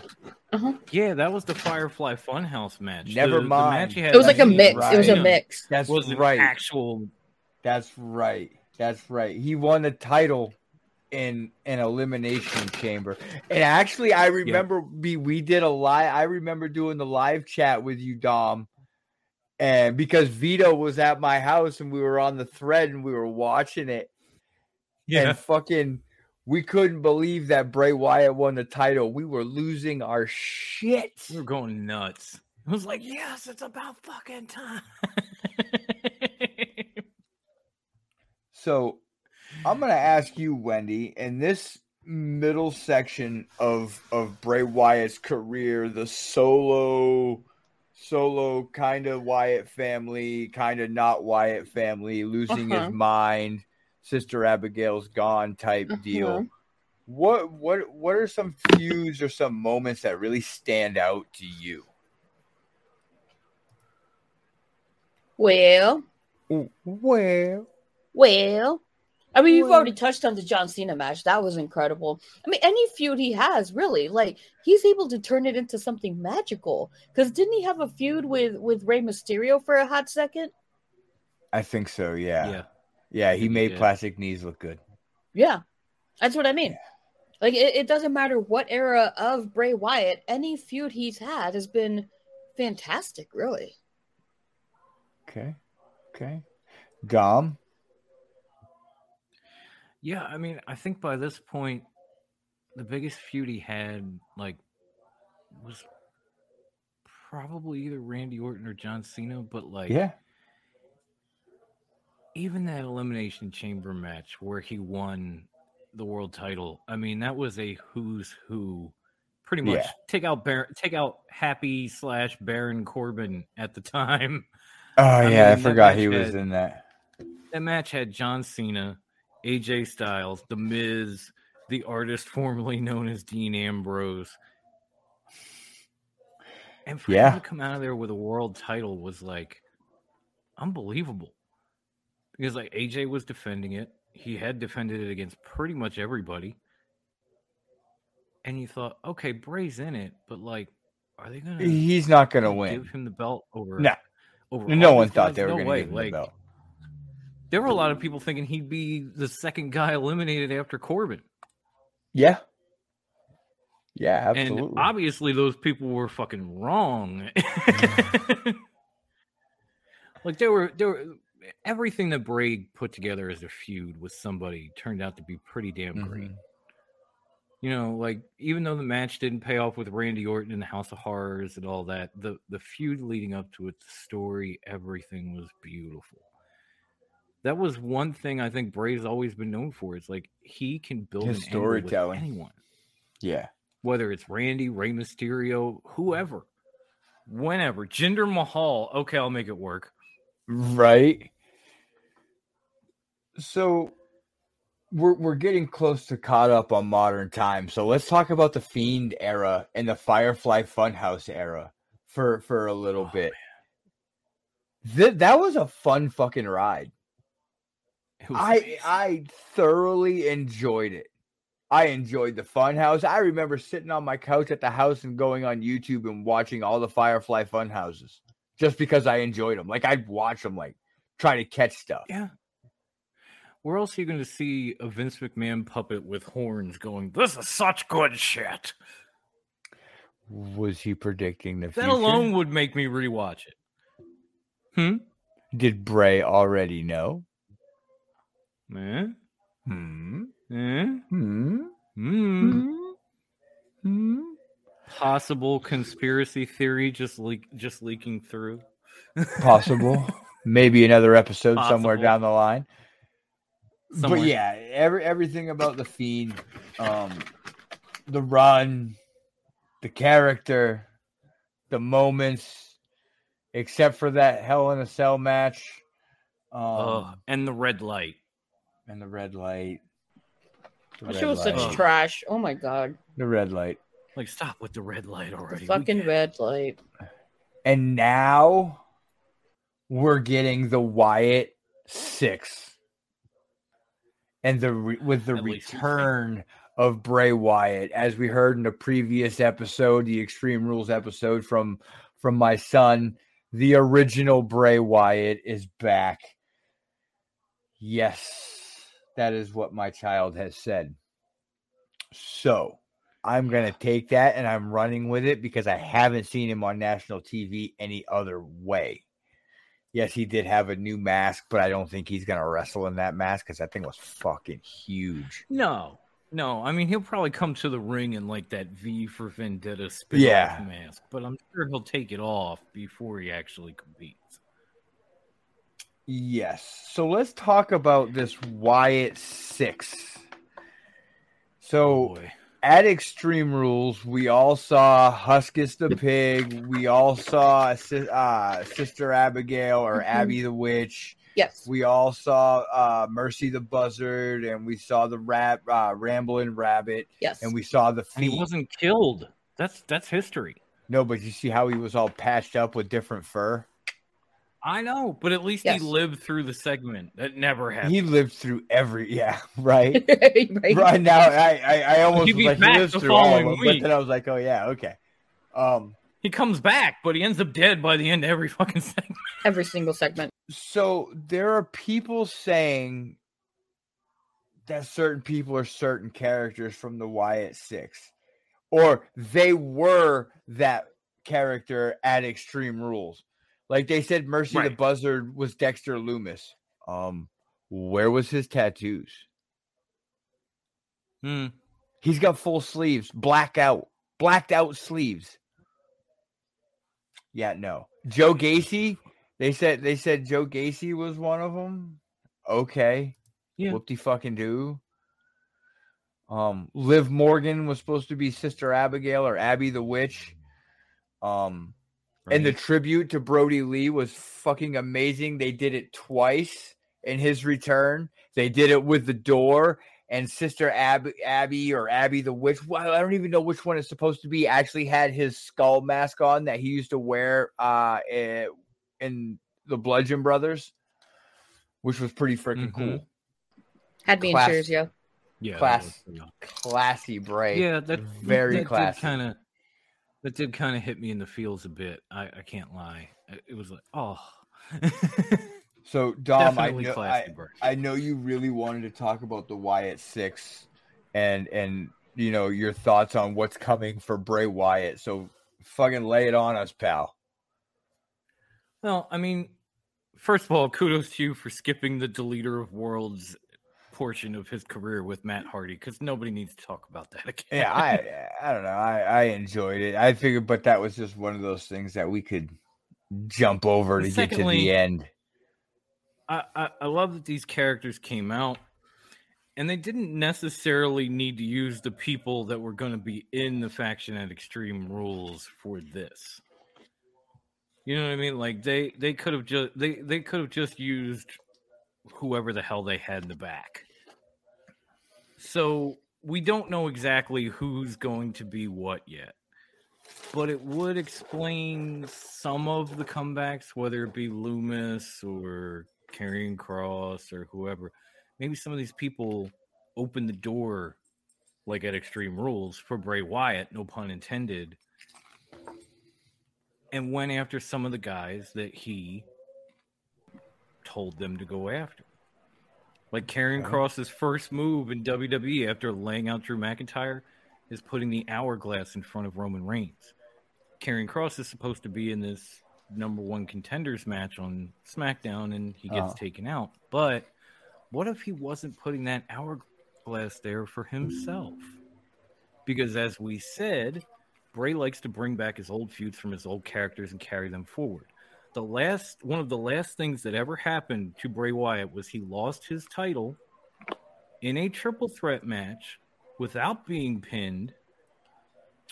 Speaker 4: Yeah, that was the Firefly Funhouse match.
Speaker 3: Never
Speaker 4: the, The
Speaker 3: mind.
Speaker 4: match
Speaker 5: It was like a
Speaker 4: with
Speaker 5: mix. It was a mix.
Speaker 3: That's
Speaker 4: Was
Speaker 3: right.
Speaker 4: actual.
Speaker 3: That's right. That's right. He won the title in an elimination chamber. And actually, I remember we we did a live. I remember doing the live chat with you, Dom. And because Vito was at my house and we were on the thread and we were watching it,
Speaker 4: Yeah.
Speaker 3: and fucking we couldn't believe that Bray Wyatt won the title. We were losing our shit.
Speaker 4: We were going nuts. I was like, yes, it's about fucking time.
Speaker 3: So I'm gonna ask you, Wendy, in this middle section of of Bray Wyatt's career, the solo solo kind of Wyatt family, kind of not Wyatt family, losing
Speaker 5: Uh-huh.
Speaker 3: his mind, Sister Abigail's gone type deal.
Speaker 5: Uh-huh.
Speaker 3: What what what are some feuds or some moments that really stand out to you?
Speaker 5: Well,
Speaker 3: Well,
Speaker 5: well. I mean, you've already touched on the John Cena match. That was incredible. I mean, any feud he has, really, like he's able to turn it into something magical. Because didn't he have a feud with with Rey Mysterio for a hot second?
Speaker 3: I think so. Yeah,
Speaker 4: yeah.
Speaker 3: yeah. He
Speaker 4: think he
Speaker 3: made
Speaker 4: did.
Speaker 3: plastic knees look good.
Speaker 5: Yeah, that's what I mean. Like it, it doesn't matter what era of Bray Wyatt, any feud he's had has been fantastic, really.
Speaker 3: Okay. Okay. Dom.
Speaker 4: Yeah, I mean, I think by this point, the biggest feud he had, like, was probably either Randy Orton or John Cena, but like,
Speaker 3: Yeah.
Speaker 4: even that elimination chamber match where he won the world title, I mean, that was a who's who. Pretty much
Speaker 3: Yeah.
Speaker 4: take out Bar- take out Happy slash Baron Corbin at the time.
Speaker 3: Oh
Speaker 4: I
Speaker 3: yeah,
Speaker 4: mean,
Speaker 3: I forgot he was
Speaker 4: had-
Speaker 3: in that.
Speaker 4: That match had John Cena, AJ Styles, The Miz, the artist formerly known as Dean Ambrose. And for
Speaker 3: Yeah.
Speaker 4: him to come out of there with a world title was like unbelievable. Because like AJ was defending it. He had defended it against pretty much everybody. And you thought, okay, Bray's in it, but like, are they gonna
Speaker 3: He's not gonna win.
Speaker 4: give him the belt over?
Speaker 3: No.
Speaker 4: over
Speaker 3: No one thought
Speaker 4: guys?
Speaker 3: they were
Speaker 4: No
Speaker 3: gonna
Speaker 4: way.
Speaker 3: give him
Speaker 4: like,
Speaker 3: the belt.
Speaker 4: There were a lot of people thinking he'd be the second guy eliminated after Corbin.
Speaker 3: Yeah. Yeah,
Speaker 4: And obviously those people were fucking wrong. like there were there were everything that Bray put together as a feud with somebody turned out to be pretty damn great.
Speaker 3: Mhm.
Speaker 4: You know, like even though the match didn't pay off with Randy Orton in the House of Horrors and all that, the the feud leading up to it, the story, everything was beautiful. That was one thing I think Bray's always been known for. It's like he can build
Speaker 3: His
Speaker 4: an
Speaker 3: storytelling.
Speaker 4: anyone
Speaker 3: Yeah.
Speaker 4: whether it's Randy, Rey Mysterio, whoever, whenever. Jinder Mahal, okay, I'll make it work.
Speaker 3: Right. So we're we're getting close to caught up on modern times. So let's talk about the Fiend era and the Firefly Funhouse era for for a little
Speaker 4: Oh,
Speaker 3: bit. Th- that was a fun fucking ride.
Speaker 4: Was
Speaker 3: I. I thoroughly enjoyed it. I enjoyed the Funhouse. I remember sitting on my couch at the house and going on YouTube and watching all the Firefly Funhouses just because I enjoyed them. Like I'd watch them, like try to catch stuff.
Speaker 4: yeah. Where else are you going to see a Vince McMahon puppet with horns going, This is such good shit?
Speaker 3: Was he predicting the
Speaker 4: That
Speaker 3: future?
Speaker 4: alone would make me rewatch it. Hmm?
Speaker 3: Did Bray already know?
Speaker 4: Possible conspiracy theory just leak just leaking through.
Speaker 3: Possible. Maybe another episode somewhere down the line.
Speaker 4: Somewhere.
Speaker 3: But yeah, every everything about the fiend, um, the run, the character, the moments, except for that Hell in a Cell match, um,
Speaker 4: Oh, and the red light.
Speaker 3: And the red light. The
Speaker 5: That
Speaker 3: red
Speaker 5: shit was such
Speaker 3: light. Oh.
Speaker 5: trash. Oh my god.
Speaker 3: The red light.
Speaker 4: Like, stop with the red light
Speaker 5: The
Speaker 4: already. We
Speaker 5: fucking red light.
Speaker 3: And now we're getting the Wyatt six, and the re- with the
Speaker 4: At least we think.
Speaker 3: return of Bray Wyatt, as we heard in the previous episode, the Extreme Rules episode from from my son, the original Bray Wyatt is back. Yes, that is what my child has said. So. I'm going to take that and I'm running with it because I haven't seen him on national TV any other way. Yes, he did have a new mask, but I don't think he's going to wrestle in that mask because that thing was fucking huge.
Speaker 4: No, no. I mean, he'll probably come to the ring in like that V for Vendetta spin
Speaker 3: Yeah.
Speaker 4: mask, but I'm sure he'll take it off before he actually competes.
Speaker 3: Yes. So let's talk about this Wyatt 6. So
Speaker 4: Boy.
Speaker 3: at Extreme Rules, we all saw Huskus the Pig. We all saw uh, Sister Abigail or
Speaker 5: Mhm.
Speaker 3: Abby the Witch.
Speaker 5: Yes.
Speaker 3: We all saw uh, Mercy the Buzzard, and we saw the rat, uh, Rambling Rabbit,
Speaker 5: Yes.
Speaker 3: and we saw the
Speaker 4: And he wasn't killed. That's that's history.
Speaker 3: No, but you see how he was all patched up with different fur.
Speaker 4: I know, but at least
Speaker 5: Yes.
Speaker 4: he lived through the segment. That never happened.
Speaker 3: He lived through every, yeah, right.
Speaker 5: right.
Speaker 3: right now, I, I, I almost
Speaker 4: He'd
Speaker 3: was like, he lives
Speaker 4: the
Speaker 3: through all of them, but then I was like, oh yeah, okay. Um,
Speaker 4: He comes back, but he ends up dead by the end of every fucking segment.
Speaker 5: Every single segment.
Speaker 3: so there are people saying that certain people are certain characters from the Wyatt Six, or they were that character at Extreme Rules. Like they said, Mercy the Buzzard was Dexter Loomis. Um, where was his tattoos?
Speaker 4: Hmm.
Speaker 3: He's got full sleeves, black out, blacked out sleeves. Yeah, no. Joe Gacy, they said they said Joe Gacy was one of them. Okay.
Speaker 4: Yeah.
Speaker 3: Whoop de fucking do. Um, Liv Morgan was supposed to be Sister Abigail or Abby the Witch. Um, and the tribute to Brodie Lee was fucking amazing. They did it twice in his return. They did it with the door, and Sister Ab- Abby or Abby the Witch. Well, I don't even know which one it's supposed to be. Actually, had his skull mask on that he used to wear uh, eh, in the Bludgeon Brothers, which was pretty freaking
Speaker 4: Mhm.
Speaker 3: cool.
Speaker 5: Had me
Speaker 3: Class-
Speaker 5: in tears, yo.
Speaker 4: Yeah,
Speaker 3: Class-
Speaker 4: that was-
Speaker 3: Classy break.
Speaker 4: yeah, that
Speaker 3: very
Speaker 4: that
Speaker 3: classy.
Speaker 4: Kind of, that did kind of hit me in the feels a bit. I, I can't lie. It- was like, oh,
Speaker 3: So Dom, I know, I. I know you really wanted to talk about the Wyatt Six, and and you know your thoughts on what's coming for Bray Wyatt. So fucking lay it on us, pal.
Speaker 4: Well, I mean, first of all, kudos to you for skipping the deleter of worlds portion of his career with Matt Hardy because nobody needs to talk about that again.
Speaker 3: Yeah, I I don't know. I I enjoyed it. I figured, but that was just one of those things that we could jump over to get to the end.
Speaker 4: I, I, I love that these characters came out and they didn't necessarily need to use the people that were going to be in the faction at Extreme Rules for this. You know what I mean? Like they they could have just they they could have just used whoever the hell they had in the back. So we don't know exactly who's going to be what yet. But it would explain some of the comebacks, whether it be Loomis or Karrion Cross or whoever. Maybe some of these people open the door, like at Extreme Rules, for Bray Wyatt, no pun intended, and went after some of the guys that he told them to go after. Like
Speaker 3: Okay.
Speaker 4: Cross's first move in WWE after laying out Drew McIntyre is putting the hourglass in front of Roman Reigns. Karrion Cross is supposed to be in this number one contenders match on SmackDown and he gets
Speaker 3: Oh.
Speaker 4: taken out. But what if he wasn't putting that hourglass there for himself? Because as we said, Bray likes to bring back his old feuds from his old characters and carry them forward. The last one of the last things that ever happened to Bray Wyatt was he lost his title in a triple threat match without being pinned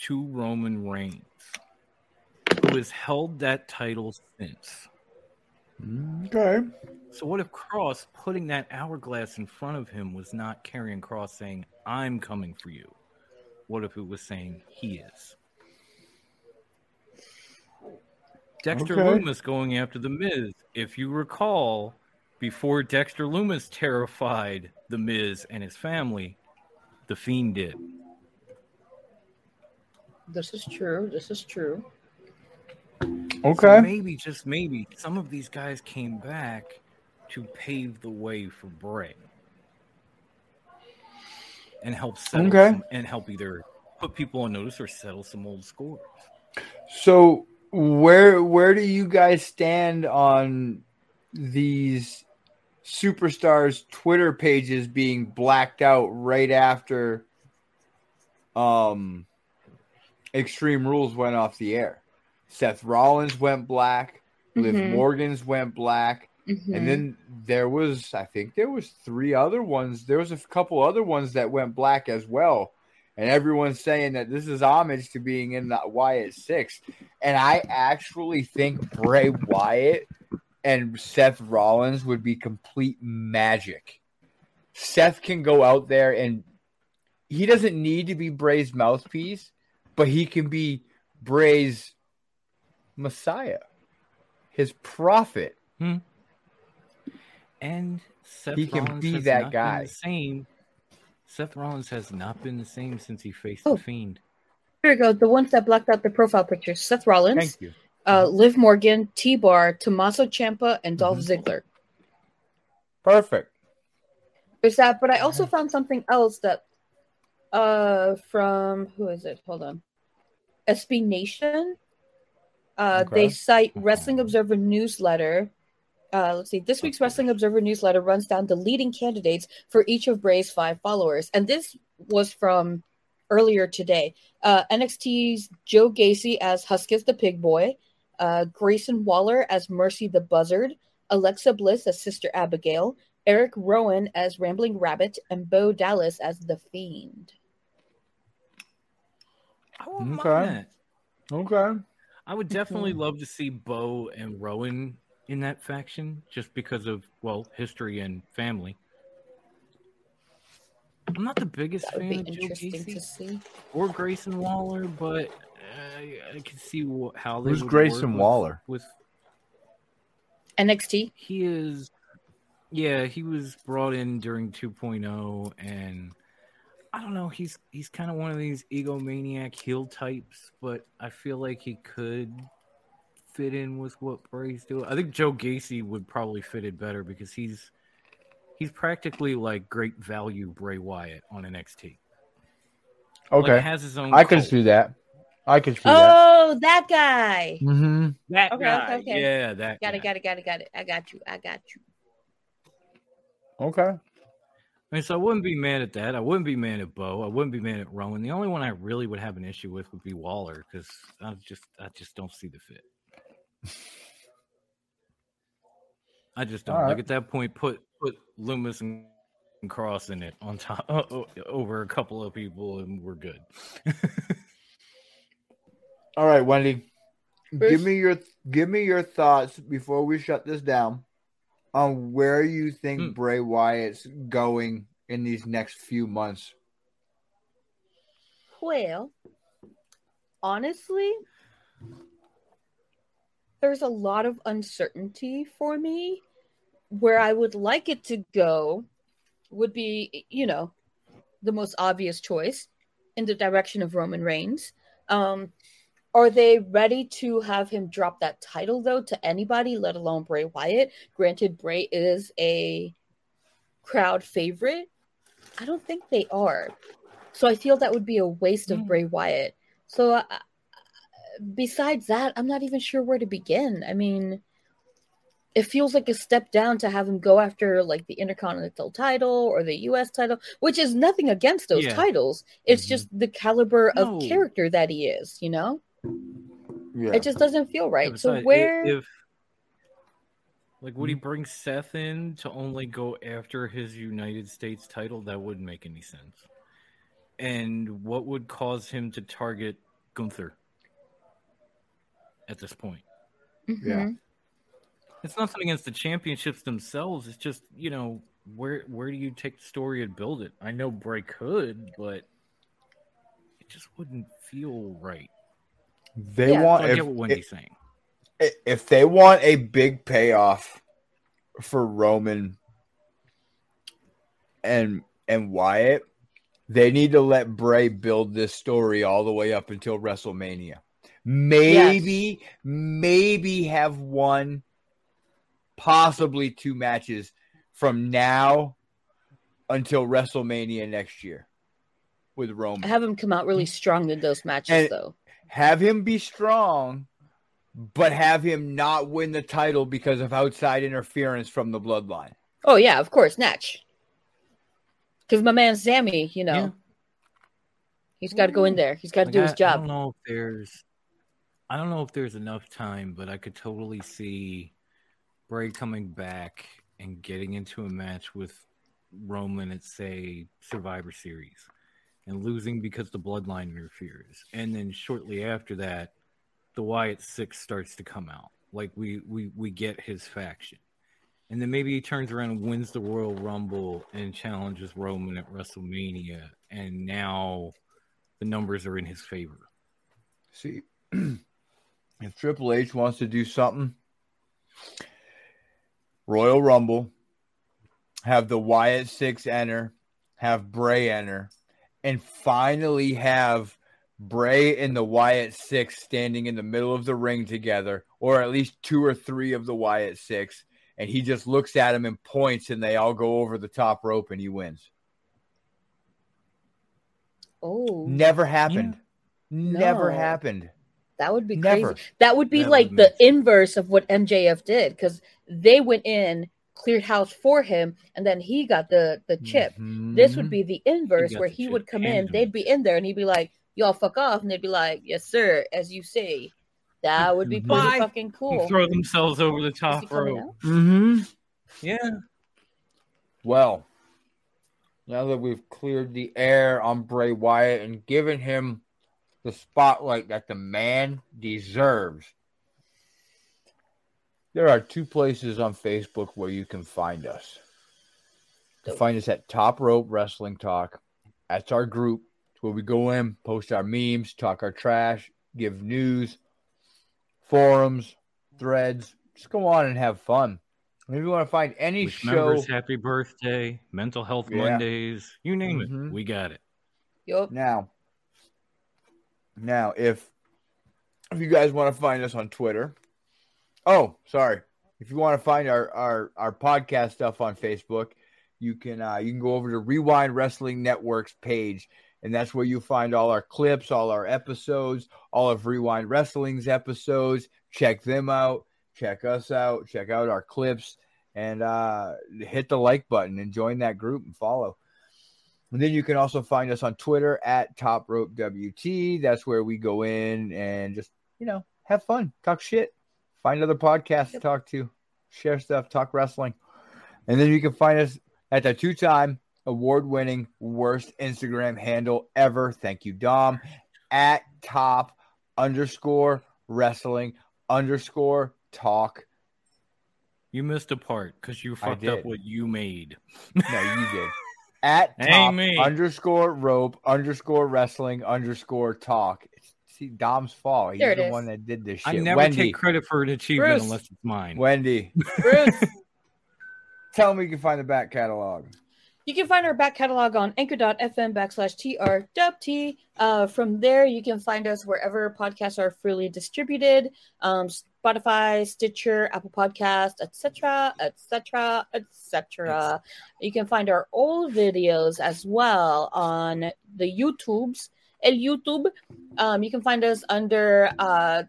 Speaker 4: to Roman Reigns, who has held that title since.
Speaker 3: Okay.
Speaker 4: So what if Cross putting that hourglass in front of him was not Karrion Cross saying, I'm coming for you? What if it was saying he is? Dexter
Speaker 3: Okay.
Speaker 4: Loomis going after the Miz. If you recall, before Dexter Loomis terrified the Miz and his family, the Fiend did.
Speaker 5: This is true. This is true.
Speaker 3: Okay.
Speaker 4: So maybe, just maybe, some of these guys came back to pave the way for Bray and help settle
Speaker 3: Okay.
Speaker 4: some, and help either put people on notice or settle some old scores.
Speaker 3: So where where do you guys stand on these superstars Twitter pages being blacked out right after um Extreme Rules went off the air? Seth Rollins went black, Liv
Speaker 5: Mhm.
Speaker 3: Morgan's went black,
Speaker 5: Mhm.
Speaker 3: and then there was I think there was three other ones. There was a couple other ones that went black as well. And everyone's saying that this is homage to being in the Wyatt Six. And I actually think Bray Wyatt and Seth Rollins would be complete magic. Seth can go out there and he doesn't need to be Bray's mouthpiece, but he can be Bray's Messiah, his prophet. Hmm.
Speaker 4: And Seth
Speaker 3: He can be that guy.
Speaker 4: same. Seth Rollins has not been the same since he faced
Speaker 5: Oh.
Speaker 4: the Fiend.
Speaker 5: Here we go. The ones that blacked out the profile pictures: Seth Rollins,
Speaker 3: Thank you.
Speaker 5: uh, Liv Morgan, T Bar, Tommaso Ciampa, and Dolph
Speaker 3: Mm-hmm.
Speaker 5: Ziggler.
Speaker 3: Perfect.
Speaker 5: There's that, but I also found something else that, uh, from who is it? Hold on, SB Nation. Uh,
Speaker 3: Okay.
Speaker 5: They cite Wrestling Observer newsletter. Uh, let's see. This week's Wrestling Observer newsletter runs down the leading candidates for each of Bray's five followers, and this was from earlier today. Uh, NXT's Joe Gacy as Huskus the Pig Boy, uh, Grayson Waller as Mercy the Buzzard, Alexa Bliss as Sister Abigail, Eric Rowan as Rambling Rabbit, and Bo Dallas as the Fiend.
Speaker 4: I wouldn't
Speaker 3: Okay.
Speaker 4: mind.
Speaker 3: Okay.
Speaker 4: I would definitely love to see Bo and Rowan in that faction just because of, well, history and family. I'm not the biggest fan of Joe Gacy or Grayson Waller, but uh, I, I can see wh- how they.
Speaker 3: Who's Grayson
Speaker 4: work with-
Speaker 3: Waller?
Speaker 4: With
Speaker 5: NXT.
Speaker 4: he is, yeah, he was brought in during 2.0, and I don't know. He's he's kind of one of these egomaniac heel types, but I feel like he could fit in with what Bray's doing. I think Joe Gacy would probably fit it better because he's he's practically like great value Bray Wyatt on NXT.
Speaker 3: Okay,
Speaker 4: like, has his own.
Speaker 3: I can
Speaker 4: cult.
Speaker 3: see that. I can see that.
Speaker 5: Oh, that guy.
Speaker 3: Mm-hmm.
Speaker 4: that
Speaker 5: Okay,
Speaker 4: guy.
Speaker 5: okay, okay.
Speaker 4: Yeah, that
Speaker 5: Got
Speaker 4: guy.
Speaker 5: it, got it, got it, got it. I got you. I got you.
Speaker 3: Okay.
Speaker 4: I mean, so I wouldn't be mad at that. I wouldn't be mad at Bo. I wouldn't be mad at Rowan. The only one I really would have an issue with would be Waller because I just I just don't see the fit. I just don't.
Speaker 3: All right.
Speaker 4: Like at that point, put put Loomis and, and Cross in it on top o- over a couple of people, and we're good.
Speaker 3: All right, Wendy. Give me your give me your thoughts before we shut this down on where you think
Speaker 4: Hmm.
Speaker 3: Bray Wyatt's going in these next few months.
Speaker 5: Well, honestly, there's a lot of uncertainty for me. Where I would like it to go would be, you know, the most obvious choice in the direction of Roman Reigns. Um, are they ready to have him drop that title though to anybody, let alone Bray Wyatt? Granted, Bray is a crowd favorite. I don't think they are. So I feel that would be a waste of
Speaker 4: Mm.
Speaker 5: Bray Wyatt. So uh, besides that, I'm not even sure where to begin. I mean, it feels like a step down to have him go after like the Intercontinental title or the US title, which is nothing against those
Speaker 4: Yeah.
Speaker 5: titles. It's
Speaker 4: Mhm.
Speaker 5: just the caliber of
Speaker 4: No.
Speaker 5: character that he is, you know?
Speaker 3: Yeah.
Speaker 5: It just doesn't feel
Speaker 4: Yeah,
Speaker 5: right. So
Speaker 4: besides, i-
Speaker 5: where
Speaker 4: if like would he bring Seth in to only go after his United States title? That wouldn't make any sense. And what would cause him to target Gunther at this point?
Speaker 3: Yeah.
Speaker 5: Mhm.
Speaker 4: It's nothing against the championships themselves. It's just you know where where do you take the story and build it? I know Bray could, but it just wouldn't feel right.
Speaker 3: They
Speaker 5: Yeah.
Speaker 3: want
Speaker 4: So I
Speaker 3: if,
Speaker 4: get what Wendy's saying.
Speaker 3: if if they want a big payoff for Roman and and Wyatt, they need to let Bray build this story all the way up until WrestleMania. Maybe, maybe have one, possibly two matches from now until WrestleMania next year with Roman.
Speaker 5: have him come out really strong in those matches
Speaker 3: And-
Speaker 5: though.
Speaker 3: have him be strong, but have him not win the title because of outside interference from the bloodline.
Speaker 5: Oh yeah, of course, Natch. Because my man Sami, you know,
Speaker 4: Yeah.
Speaker 5: he's got to go in there. He's got to
Speaker 4: Like,
Speaker 5: do
Speaker 4: I,
Speaker 5: his
Speaker 4: I
Speaker 5: job.
Speaker 4: don't know if there's, I don't know if there's enough time, but I could totally see Bray coming back and getting into a match with Roman at say Survivor Series, and losing because the Bloodline interferes, and then shortly after that, the Wyatt Six starts to come out. Like we we we get his faction. And then maybe he turns around and wins the Royal Rumble and challenges Roman at WrestleMania. And now the numbers are in his favor.
Speaker 3: See, if Triple H wants to do something, Royal Rumble, have the Wyatt Six enter, have Bray enter, and finally have Bray and the Wyatt Six standing in the middle of the ring together, or at least two or three of the Wyatt Six, and he just looks at him and points, and they all go over the top rope, and he wins.
Speaker 5: Oh,
Speaker 3: Never happened. Never
Speaker 5: No.
Speaker 3: happened.
Speaker 5: That would be
Speaker 3: Never.
Speaker 5: crazy. That would be
Speaker 4: That
Speaker 5: like
Speaker 4: would
Speaker 5: the inverse of what MJF did because they went in, cleared house for him, and then he got the the chip. This would
Speaker 3: Mhm.
Speaker 5: be the inverse
Speaker 4: got
Speaker 5: where
Speaker 4: the
Speaker 5: he
Speaker 4: chip,
Speaker 5: would come in, they'd be in there, and he'd be like, "Y'all fuck off," and they'd be like, "Yes, sir," as you say. That would be pretty
Speaker 4: Bye.
Speaker 5: fucking cool.
Speaker 4: Throw themselves over the top
Speaker 5: coming
Speaker 4: rope.
Speaker 5: out?
Speaker 3: Mhm.
Speaker 4: Yeah.
Speaker 3: Well, now that we've cleared the air on Bray Wyatt and given him the spotlight that the man deserves, there are two places on Facebook where you can find us.
Speaker 5: Dope.
Speaker 3: Find us at Top Rope Wrestling Talk. That's our group. It's where we go in, post our memes, talk our trash, give news, forums, threads. Just go on and have fun. If you want to find any
Speaker 4: Wish
Speaker 3: show,
Speaker 4: members happy birthday, mental health
Speaker 3: Yeah.
Speaker 4: Mondays, you name
Speaker 3: Mhm.
Speaker 4: it. We got it.
Speaker 5: Yup.
Speaker 3: Now, now if if you guys want to find us on Twitter, oh, sorry, if you want to find our our our podcast stuff on Facebook, you can uh, you can go over to Rewind Wrestling Network's page, and that's where you find all our clips, all our episodes, all of Rewind Wrestling's episodes. Check them out. Check us out. Check out our clips, and uh, hit the like button and join that group and follow. And then you can also find us on Twitter at Top Rope WT. That's where we go in and just, you know, have fun, talk shit, find other podcasts to talk to, share stuff, talk wrestling. And then you can find us at the two time award winning worst Instagram handle ever. Thank you, Dom, at top underscore wrestling underscore talk.
Speaker 4: You missed a part because you fucked up what you made.
Speaker 3: No, you did. At
Speaker 4: Ain't
Speaker 3: top
Speaker 4: me.
Speaker 3: underscore rope underscore wrestling underscore talk. See, Dom's fault. He's
Speaker 5: There it
Speaker 3: the
Speaker 5: is.
Speaker 3: one that did this shit.
Speaker 4: I
Speaker 3: shit.
Speaker 4: never
Speaker 3: Wendy,
Speaker 4: take credit for an achievement
Speaker 5: Bruce.
Speaker 4: unless it's mine.
Speaker 3: Wendy,
Speaker 5: Bruce.
Speaker 3: tell me you can find the back catalog.
Speaker 5: You can find our back catalog on anchor.fm backslash TRWT. Uh, from there, you can find us wherever podcasts are freely distributed um, Spotify, Stitcher, Apple Podcast, etc., etc., etc. You can find our old videos as well on the YouTubes. El YouTube. Um, you can find us under uh,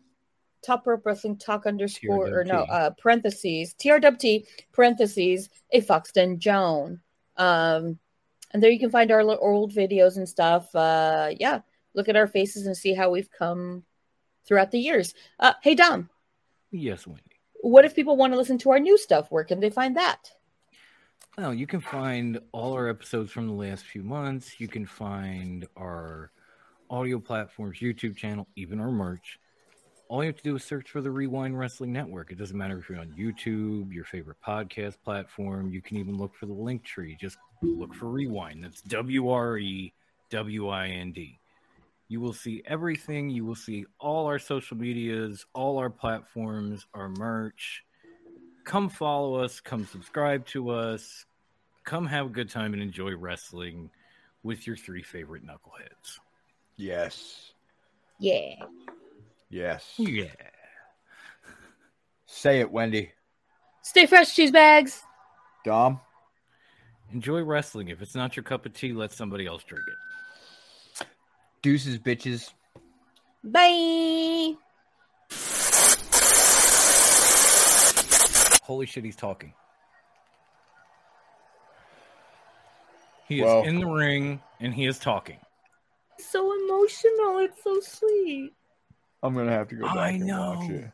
Speaker 5: Top Rope Wrestling Talk underscore or no uh, parentheses TRWT parentheses a Foxton Joan. Um, and there you can find our old videos and stuff. Uh, yeah, look at our faces and see how we've come throughout the years. Uh, hey Dom,
Speaker 4: Yes, Wendy.
Speaker 5: what if people want to listen to our new stuff? Where can they find that?
Speaker 4: Well, you can find all our episodes from the last few months. You can find our audio platforms, YouTube channel, even our merch. All you have to do is search for the Rewind Wrestling Network. It doesn't matter if you're on YouTube, your favorite podcast platform. You can even look for the link tree. Just look for Rewind. That's W R E W I N D. You will see everything. You will see all our social medias, all our platforms, our merch come follow us, come subscribe to us, come have a good time and enjoy wrestling with your three favorite knuckleheads.
Speaker 3: Yes.
Speaker 5: Yeah.
Speaker 3: Yes.
Speaker 4: Yeah.
Speaker 3: Say it, Wendy.
Speaker 5: Stay fresh, cheese bags.
Speaker 3: Dom.
Speaker 4: Enjoy wrestling. If it's not your cup of tea, let somebody else drink it.
Speaker 3: Deuces, bitches.
Speaker 5: Bye.
Speaker 4: Holy shit, he's talking. He
Speaker 3: Well-
Speaker 4: is in the ring and he is talking.
Speaker 5: So emotional. It's so sweet.
Speaker 3: I'm gonna have to go back
Speaker 4: I
Speaker 3: and
Speaker 4: know.
Speaker 3: watch it.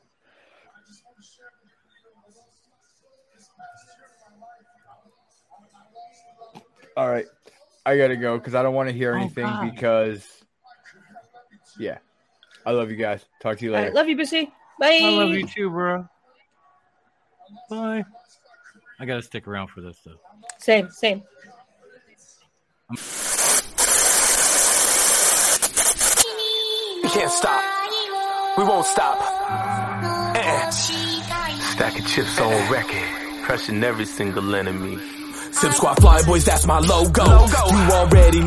Speaker 3: All right, I gotta go because I don't want to hear
Speaker 4: Oh,
Speaker 3: anything
Speaker 4: God.
Speaker 3: because, yeah, I love you guys. Talk to you later.
Speaker 5: right, love you, Busy. Bye.
Speaker 4: I love you too, bro. Bye. I gotta stick around for this though.
Speaker 5: Same, same.
Speaker 1: We can't stop. We won't stop. Eh.
Speaker 6: Stacking chips on record, crushing every single enemy.
Speaker 1: Sip Squad Fly Boys, that's my logo. You already